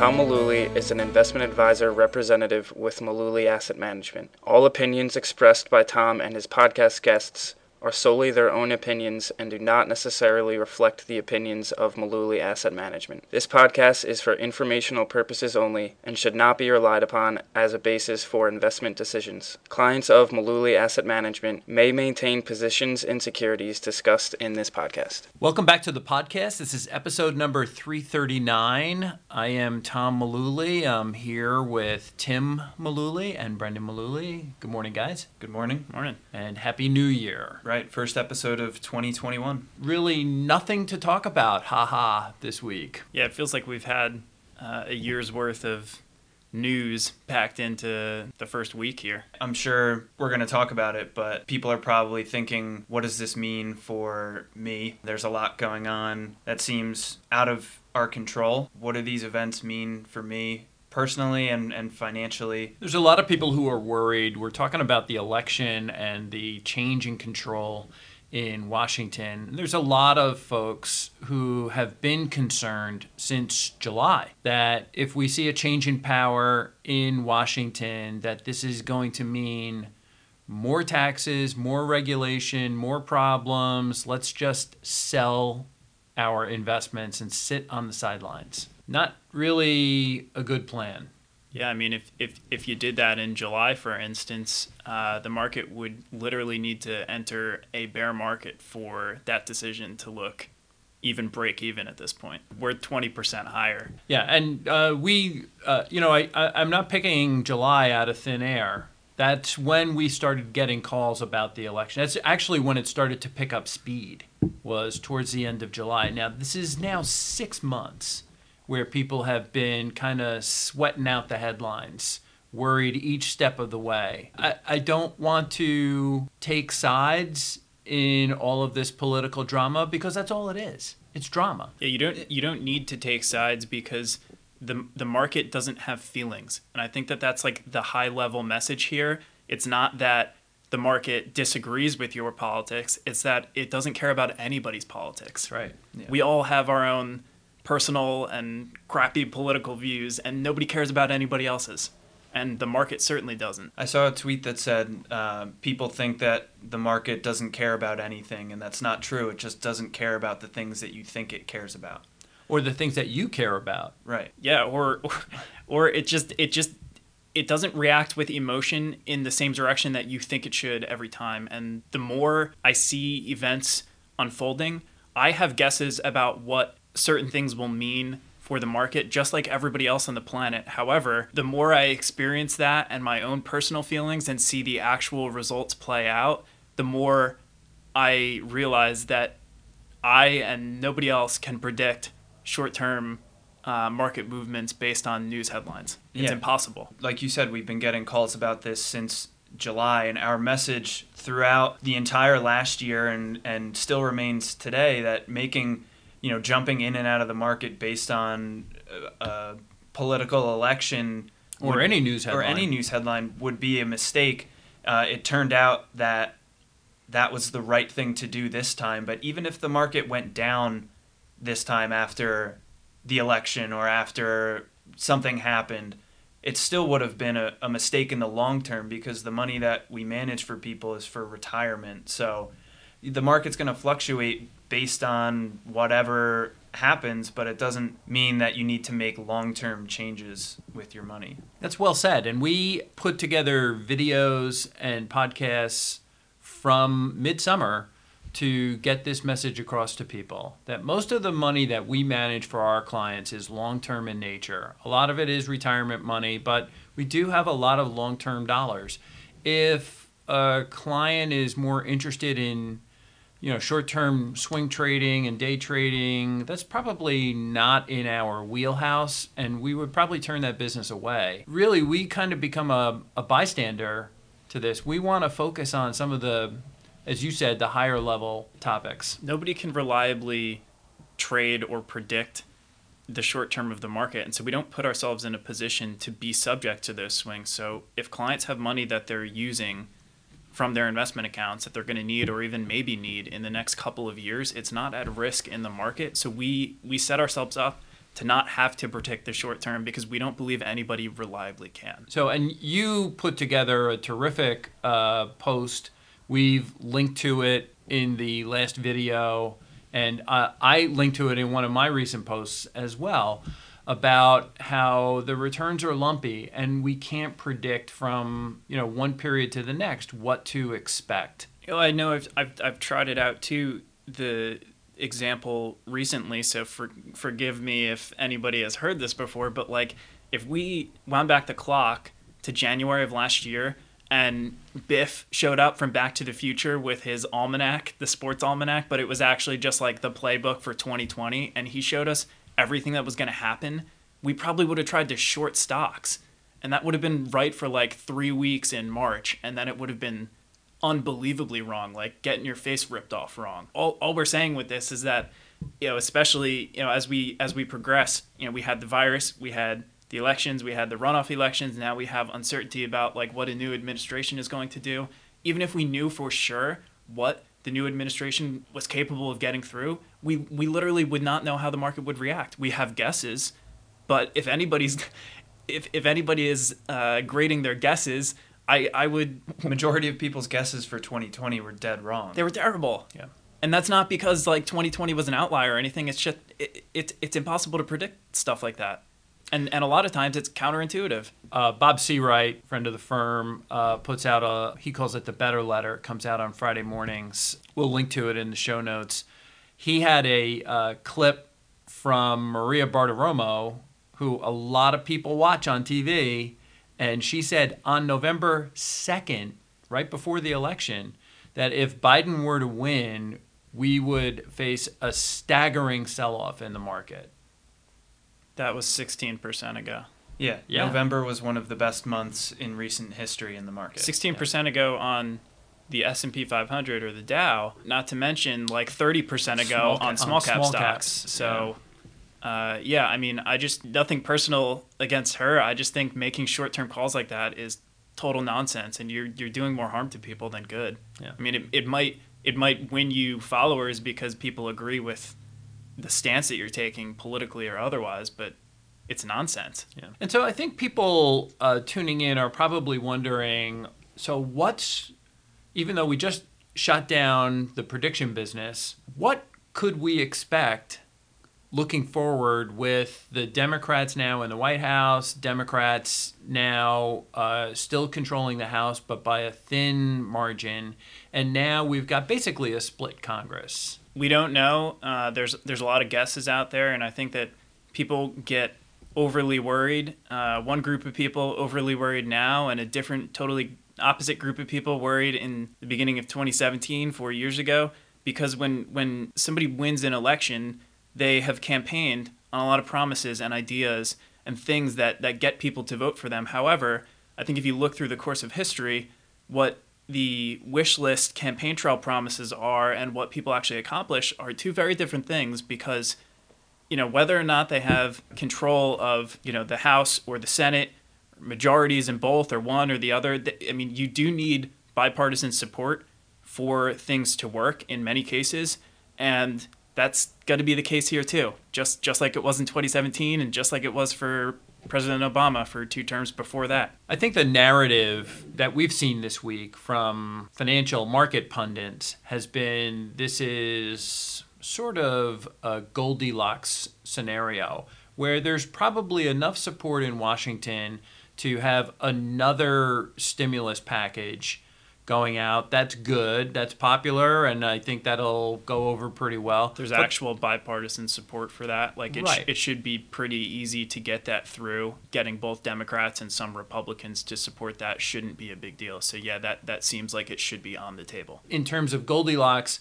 Tom Mullooly is an investment advisor representative with Mullooly Asset Management. All opinions expressed by Tom and his podcast guests are solely their own opinions and do not necessarily reflect the opinions of Mullooly Asset Management. This podcast is for informational purposes only and should not be relied upon as a basis for investment decisions. Clients of Mullooly Asset Management may maintain positions in securities discussed in this podcast. Welcome back to the podcast. This is episode number 339. I am Tom Mullooly. I'm here with Tim Mullooly and Brendan Mullooly. Good morning, guys. Good morning. Morning. And Happy New Year. Right, first episode of 2021. Really nothing to talk about, haha, this week. Yeah, it feels like we've had uh, a year's worth of news packed into the first week here. I'm sure we're going to talk about it, but people are probably thinking, what does this mean for me? There's a lot going on that seems out of our control. What do these events mean for me? Personally and, and financially. There's a lot of people who are worried. We're talking about the election and the change in control in Washington. There's a lot of folks who have been concerned since July that if we see a change in power in Washington, that this is going to mean more taxes, more regulation, more problems. Let's just sell our investments and sit on the sidelines. Not really a good plan. Yeah, I mean, if, if, if you did that in July, for instance, uh, the market would literally need to enter a bear market for that decision to look even break even at this point. We're 20% higher. Yeah, and uh, we, uh, you know, I, I, I'm not picking July out of thin air. That's when we started getting calls about the election. That's actually when it started to pick up speed, was towards the end of July. Now, this is now six months where people have been kind of sweating out the headlines, worried each step of the way. I, I don't want to take sides in all of this political drama because that's all it is. It's drama. Yeah, you don't you don't need to take sides because the the market doesn't have feelings. And I think that that's like the high level message here. It's not that the market disagrees with your politics, it's that it doesn't care about anybody's politics. Right. Yeah. We all have our own personal and crappy political views, and nobody cares about anybody else's. And the market certainly doesn't. I saw a tweet that said uh, people think that the market doesn't care about anything, and that's not true. It just doesn't care about the things that you think it cares about. Or the things that you care about. Right. Yeah, or, or, or it just it just it doesn't react with emotion in the same direction that you think it should every time. And the more I see events unfolding, I have guesses about what certain things will mean for the market, just like everybody else on the planet. However, the more I experience that and my own personal feelings and see the actual results play out, the more I realize that I and nobody else can predict short term uh, market movements based on news headlines. It's Yeah. impossible. Like you said, we've been getting calls about this since July, and our message throughout the entire last year and, and still remains today that making, you know, jumping in and out of the market based on a, a political election Or would- any news or headline. any news headline would be a mistake. Uh, it turned out that that was the right thing to do this time. But even if the market went down this time after the election or after something happened, it still would have been a, a mistake in the long term because the money that we manage for people is for retirement. So the market's going to fluctuate based on whatever happens, but it doesn't mean that you need to make long term changes with your money. That's well said. And we put together videos and podcasts from midsummer to get this message across to people that most of the money that we manage for our clients is long term in nature. A lot of it is retirement money, but we do have a lot of long term dollars. If a client is more interested in you know short-term swing trading and day trading that's probably not in our wheelhouse and we would probably turn that business away really we kind of become a, a bystander to this we want to focus on some of the as you said the higher level topics Nobody can reliably trade or predict the short term of the market. And so we don't put ourselves in a position to be subject to those swings. So if clients have money that they're using from their investment accounts that they're going to need or even maybe need in the next couple of years, it's not at risk in the market. So we we set ourselves up to not have to predict the short term because we don't believe anybody reliably can. So, and you put together a terrific uh, post. We've linked to it in the last video, and uh, I linked to it in one of my recent posts as well about how the returns are lumpy and we can't predict from you know one period to the next what to expect. Know, I know I've, I've I've tried it out too. The example recently, so for, forgive me if anybody has heard this before, but like if we wound back the clock to January of last year and Biff showed up from Back to the Future with his almanac, the sports almanac, but it was actually just like the playbook for 2020, and he showed us everything that was going to happen, we probably would have tried to short stocks. And that would have been right for like three weeks in March, and then it would have been unbelievably wrong, like getting your face ripped off wrong. All, all we're saying with this is that, you know, especially you know as we as we progress, you know, we had the virus, we had the elections, we had the runoff elections. Now we have uncertainty about like what a new administration is going to do. Even if we knew for sure what the new administration was capable of getting through, we we literally would not know how the market would react. We have guesses, but if anybody's if if anybody is uh, grading their guesses I, I would. Majority of people's guesses for 2020 were dead wrong. They were terrible. Yeah. And that's not because like 2020 was an outlier or anything. It's just it, it it's impossible to predict stuff like that. And and a lot of times it's counterintuitive. Uh, Bob Seawright, friend of the firm, uh, puts out a he calls it the Better Letter. It comes out on Friday mornings. We'll link to it in the show notes. He had a uh, clip from Maria Bartiromo, who a lot of people watch on TV and she said on November 2nd, right before the election, that if Biden were to win, we would face a staggering sell off in the market. That was 16% ago. Yeah, Yeah. November was one of the best months in recent history in the market. 16% ago on the S&P 500 or the Dow, not to mention like 30% ago Small cap- on small cap on small stocks. caps, So uh, yeah, I mean, I just nothing personal against her. I just think making short-term calls like that is total nonsense, and you're you're doing more harm to people than good. Yeah. I mean, it, it might it might win you followers because people agree with the stance that you're taking politically or otherwise, but it's nonsense. Yeah. And so I think people uh, tuning in are probably wondering so what's, even though we just shut down the prediction business, what could we expect looking forward with the Democrats now in the White House, Democrats now uh, still controlling the House, but by a thin margin, and now we've got basically a split Congress. We don't know. Uh, there's there's a lot of guesses out there, and I think that people get overly worried. Uh, one group of people overly worried now, and a different, totally opposite group of people worried in the beginning of 2017, four years ago. Because when when somebody wins an election, they have campaigned on a lot of promises and ideas and things that that get people to vote for them. However, I think if you look through the course of history, what the wish list campaign trail promises are and what people actually accomplish are two very different things because you know whether or not they have control of you know the house or the senate majorities in both or one or the other i mean you do need bipartisan support for things to work in many cases and that's going to be the case here too. Just just like it was in 2017 and just like it was for president obama for two terms before that. I think the narrative that we've seen this week from financial market pundits has been this is sort of a Goldilocks scenario where there's probably enough support in Washington to have another stimulus package going out. That's good. That's popular, and I think that'll go over pretty well. There's But- actual bipartisan support for that. Like it, sh- it should be pretty easy to get that through. Getting both Democrats and some Republicans to support that shouldn't be a big deal. So yeah, that that seems like it should be on the table. in terms of Goldilocks,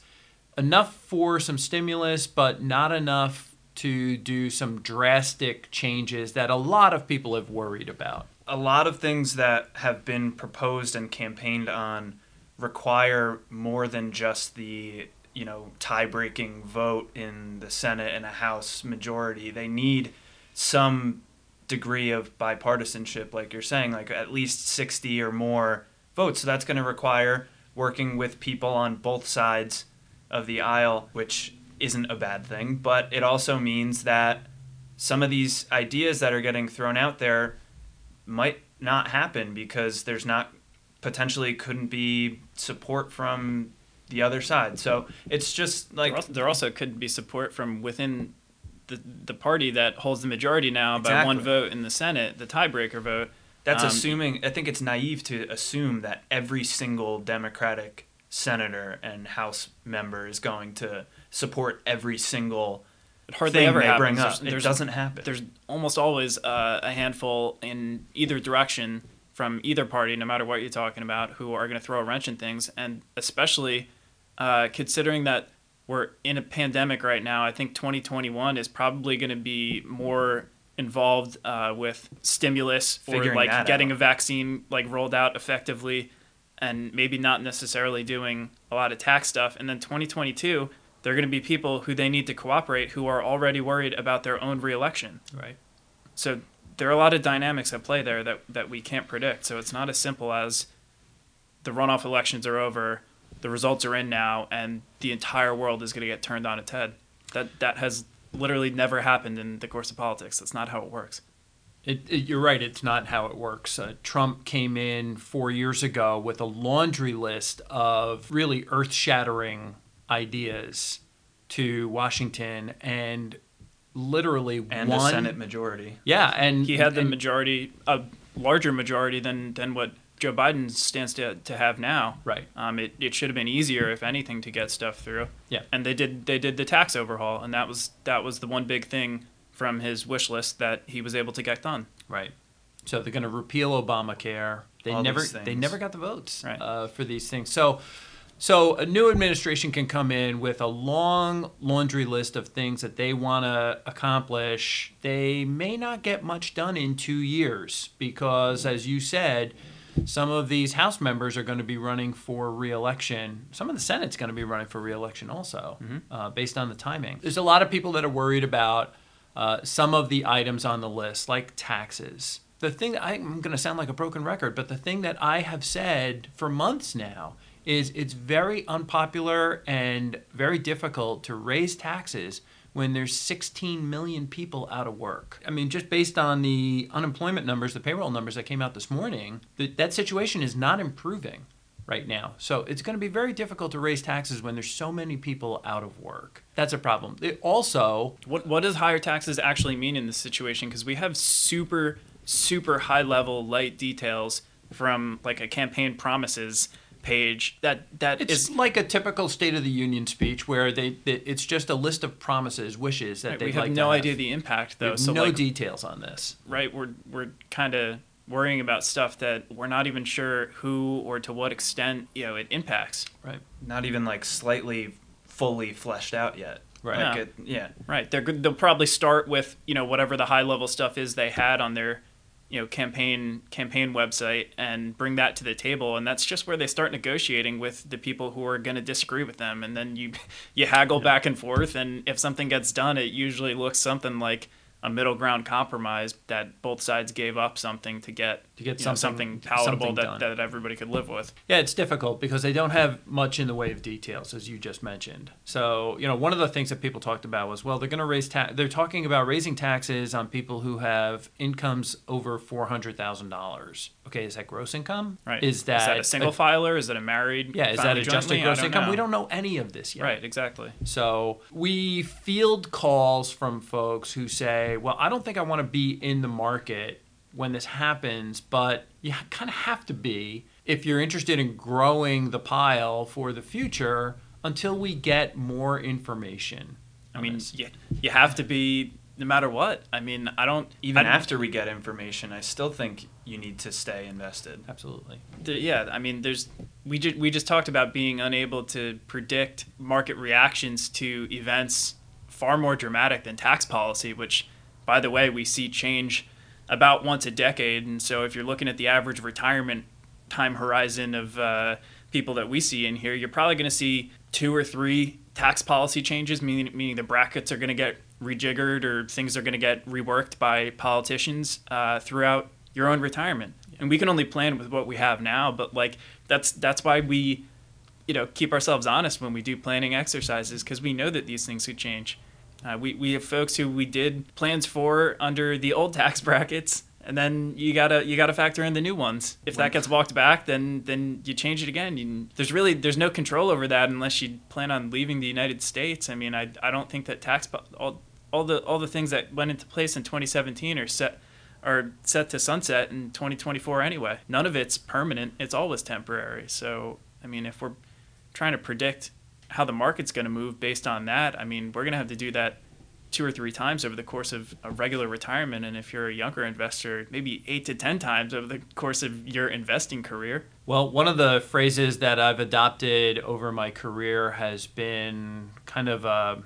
enough for some stimulus, but not enough to do some drastic changes that a lot of people have worried about. A lot of things that have been proposed and campaigned on require more than just the you know tie-breaking vote in the Senate and a House majority. They need some degree of bipartisanship, like you're saying, like at least 60 or more votes. So that's going to require working with people on both sides of the aisle, which isn't a bad thing. But it also means that some of these ideas that are getting thrown out there might not happen because there's not potentially couldn't be support from the other side. So it's just like there also, there also could be support from within the the party that holds the majority now by one vote in the Senate, the tiebreaker vote. That's Um, assuming. I think it's naive to assume that every single Democratic senator and House member is going to support every single It hardly thing ever they happens. bring There's- up. It doesn't happen. There's almost always uh, a handful in either direction from either party, no matter what you're talking about, who are going to throw a wrench in things, and especially uh, considering that we're in a pandemic right now. I think 2021 is probably going to be more involved uh, with stimulus or like getting out. a vaccine like rolled out effectively and maybe not necessarily doing a lot of tax stuff and then 2022 they're going to be people who they need to cooperate who are already worried about their own reelection Right. so there are a lot of dynamics at play there that, that we can't predict so it's not as simple as the runoff elections are over the results are in now and the entire world is going to get turned on its head that that has literally never happened in the course of politics that's not how it works It, it, you're right. It's not how it works. Uh, Trump came in four years ago with a laundry list of really earth shattering ideas to Washington and literally and won. a Senate majority. Yeah, and he had the and- majority, a larger majority than than what Joe Biden stands to to have now. Right. Um, it, it should have been easier, if anything, to get stuff through. Yeah. And they did they did the tax overhaul, and that was that was the one big thing from his wish list that he was able to get done. Right. So they're going to repeal Obamacare. They All never they never got the votes Right. uh, for these things. So so a new administration can come in with a long laundry list of things that they want to accomplish. They may not get much done in 2 years because as you said, some of these House members are going to be running for reelection. Some of the Senate's going to be running for reelection also, uh, based on the timing. There's a lot of people that are worried about uh, some of the items on the list, like taxes. The thing I'm going to sound like a broken record, but the thing that I have said for months now is it's very unpopular and very difficult to raise taxes when there's 16 million people out of work. I mean, just based on the unemployment numbers, the payroll numbers that came out this morning, that, that situation is not improving right now. So it's going to be very difficult to raise taxes when there's so many people out of work. That's a problem. It also, What what does higher taxes actually mean in this situation? Because we have super super high level light details from like a campaign promises page that that it's is like a typical State of the Union speech where they, they it's just a list of promises, wishes that Right, they'd we have like no to have. idea the impact We though. have So no like, details on this. right, we're we're kind of worrying about stuff that we're not even sure who or to what extent you know it impacts. Right. Not even like slightly fully fleshed out yet. Right. Like No. it, yeah. Right, they're good. They'll probably start with you know whatever the high level stuff is they had on their you know campaign campaign website and bring that to the table, and that's just where they start negotiating with the people who are going to disagree with them, and then you you haggle back and forth, and if something gets done, it usually looks something like a middle ground compromise that both sides gave up something to get To get you know, something- something palatable something that, that everybody could live with. Yeah, it's difficult because they don't have much in the way of details, as you just mentioned. So, you know, one of the things that people talked about was, well, they're going to raise tax. They're talking about raising taxes on people who have incomes over four hundred thousand dollars. Okay, is that gross income? Right? Is that, a single filer? Is that a married? Yeah, is that adjusted jointly? Gross income? know. We don't know any of this yet. Right, exactly. So we field calls from folks who say, well, I don't think I want to be in the market when this happens, but you kind of have to be if you're interested in growing the pile for the future until we get more information. I mean, this. you, you have to be no matter what. I mean, I don't Even I, after we get information, I still think you need to stay invested. absolutely. th- yeah, I mean, there's we just we just talked about being unable to predict market reactions to events far more dramatic than tax policy, which, by the way, we see change about once a decade. And so, if you're looking at the average retirement time horizon of uh, people that we see in here, you're probably going to see two or three tax policy changes, meaning meaning the brackets are going to get rejiggered or things are going to get reworked by politicians uh, throughout your own retirement. And we can only plan with what we have now, but like that's that's why we, you know, keep ourselves honest when we do planning exercises because we know that these things could change. Uh, we, we have folks who we did plans for under the old tax brackets and then you gotta you gotta factor in the new ones. If that gets walked back, then then you change it again. You, there's really there's no control over that unless you plan on leaving the United States. I mean, I, I don't think that tax all all the all the things that went into place in 2017 are set are set to sunset in 2024 anyway. None of it's permanent. It's always temporary. So I mean, if we're trying to predict how the market's going to move based on that, I mean, we're going to have to do that two or three times over the course of a regular retirement. And if you're a younger investor, maybe eight to 10 times over the course of your investing career. Well, one of the phrases that I've adopted over my career has been kind of a,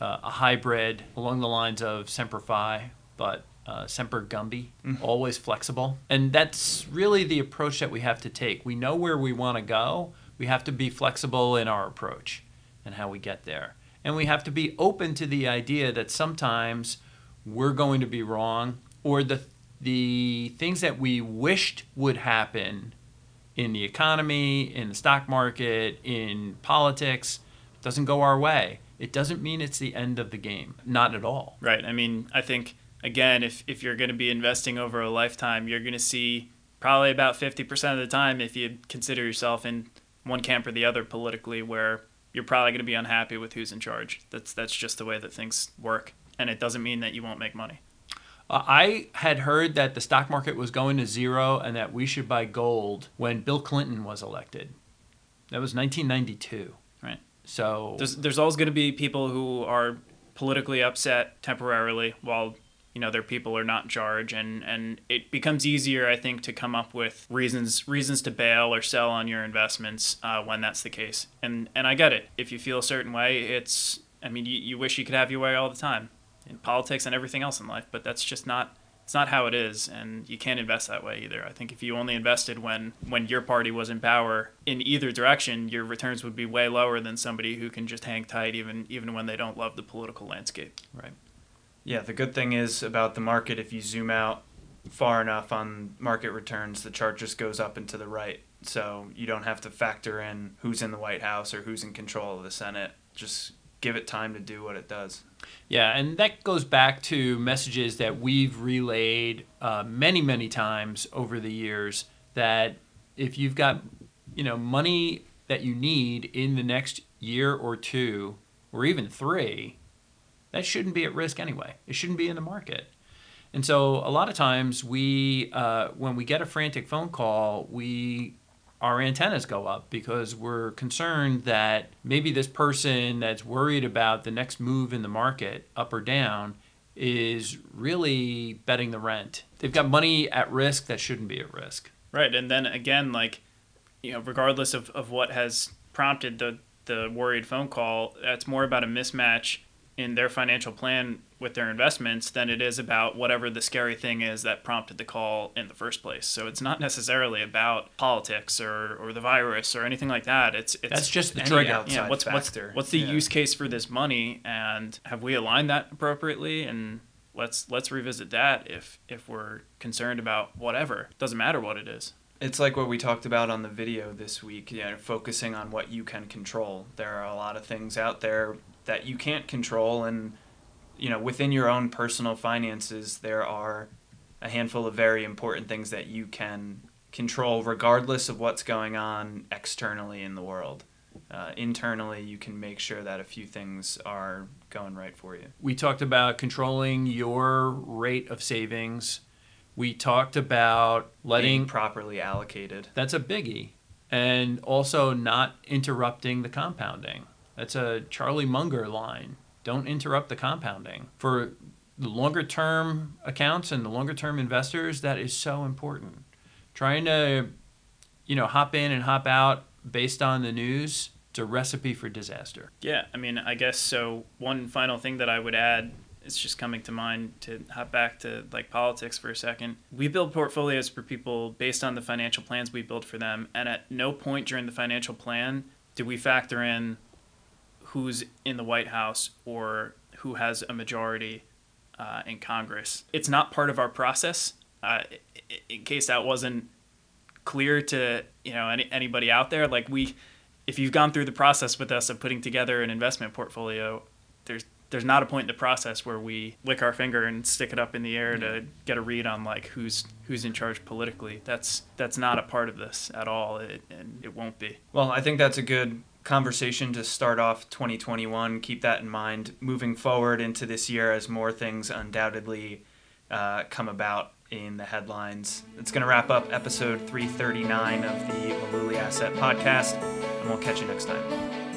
a hybrid along the lines of Semper Fi, but uh, Semper Gumby, mm-hmm. always flexible. And that's really the approach that we have to take. We know where we want to go, we have to be flexible in our approach and how we get there and we have to be open to the idea that sometimes we're going to be wrong or the the things that we wished would happen in the economy, in the stock market, in politics doesn't go our way. It doesn't mean it's the end of the game. Not at all. Right. I mean, I think again, if if you're going to be investing over a lifetime, you're going to see probably about 50% of the time if you consider yourself in one camp or the other politically where you're probably going to be unhappy with who's in charge. That's that's just the way that things work, and it doesn't mean that you won't make money. Uh, I had heard that the stock market was going to zero and that we should buy gold when Bill Clinton was elected. That was 1992. Right. So there's there's always going to be people who are politically upset temporarily while you know their people are not in charge and and it becomes easier i think to come up with reasons reasons to bail or sell on your investments uh, when that's the case. And and i get it. If you feel a certain way it's i mean you, you wish you could have your way all the time in politics and everything else in life but that's just not it's not how it is and you can't invest that way either. I think if you only invested when when your party was in power in either direction your returns would be way lower than somebody who can just hang tight even even when they don't love the political landscape. Right yeah, the good thing is about the market, if you zoom out far enough on market returns, the chart just goes up and to the right. So you don't have to factor in who's in the White House or who's in control of the Senate. Just give it time to do what it does. Yeah, and that goes back to messages that we've relayed uh, many, many times over the years that if you've got, you know, money that you need in the next year or two, or even three, that shouldn't be at risk anyway. It shouldn't be in the market. And so a lot of times we, uh, when we get a frantic phone call, we our antennas go up because we're concerned that maybe this person that's worried about the next move in the market, up or down, is really betting the rent. They've got money at risk that shouldn't be at risk. Right. And then again, like, you know, regardless of, of what has prompted the, the worried phone call, that's more about a mismatch in their financial plan with their investments than it is about whatever the scary thing is that prompted the call in the first place. So it's not necessarily about politics or, or the virus or anything like that. It's it's that's just the drug trigger. Yeah, what's factor. what's what's the yeah. use case for this money, and have we aligned that appropriately? And let's let's revisit that if if we're concerned about whatever. Doesn't matter what it is. It's like what we talked about on the video this week, you know, focusing on what you can control. There are a lot of things out there that you can't control and you know within your own personal finances there are a handful of very important things that you can control regardless of what's going on externally in the world. Uh, internally you can make sure that a few things are going right for you. We talked about controlling your rate of savings. We talked about letting Being properly allocated. That's a biggie. And also not interrupting the compounding that's a Charlie Munger line. Don't interrupt the compounding. For the longer term accounts and the longer term investors, that is so important. Trying to, you know, hop in and hop out based on the news, it's a recipe for disaster. Yeah, I mean, I guess so. One final thing that I would add it's just coming to mind to hop back to like politics for a second. We build portfolios for people based on the financial plans we build for them, and at no point during the financial plan do we factor in who's in the White House or who has a majority uh, in Congress. It's not part of our process. Uh, in case that wasn't clear to you know any, anybody out there, like we, if you've gone through the process with us of putting together an investment portfolio, there's there's not a point in the process where we lick our finger and stick it up in the air to get a read on like who's who's in charge politically. That's that's not a part of this at all, it, and it won't be. Well, I think that's a good conversation to start off 2021. Keep that in mind moving forward into this year as more things undoubtedly uh, come about in the headlines. It's going to wrap up episode 339 of the Mullooly Asset Podcast, and we'll catch you next time.